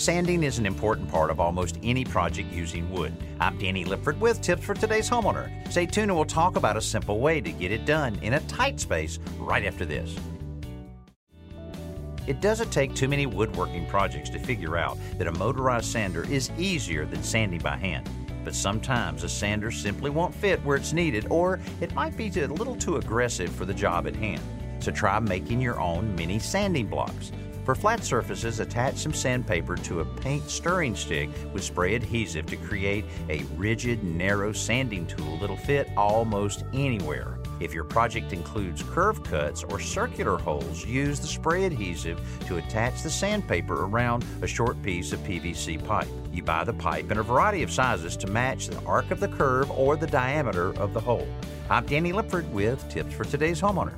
Sanding is an important part of almost any project using wood. I'm Danny Lipford with tips for today's homeowner. Stay tuned and we'll talk about a simple way to get it done in a tight space right after this. It doesn't take too many woodworking projects to figure out that a motorized sander is easier than sanding by hand. But sometimes a sander simply won't fit where it's needed, or it might be a little too aggressive for the job at hand. So try making your own mini sanding blocks. For flat surfaces, attach some sandpaper to a paint stirring stick with spray adhesive to create a rigid, narrow sanding tool that'll fit almost anywhere. If your project includes curve cuts or circular holes, use the spray adhesive to attach the sandpaper around a short piece of PVC pipe. You buy the pipe in a variety of sizes to match the arc of the curve or the diameter of the hole. I'm Danny Lipford with tips for today's homeowner.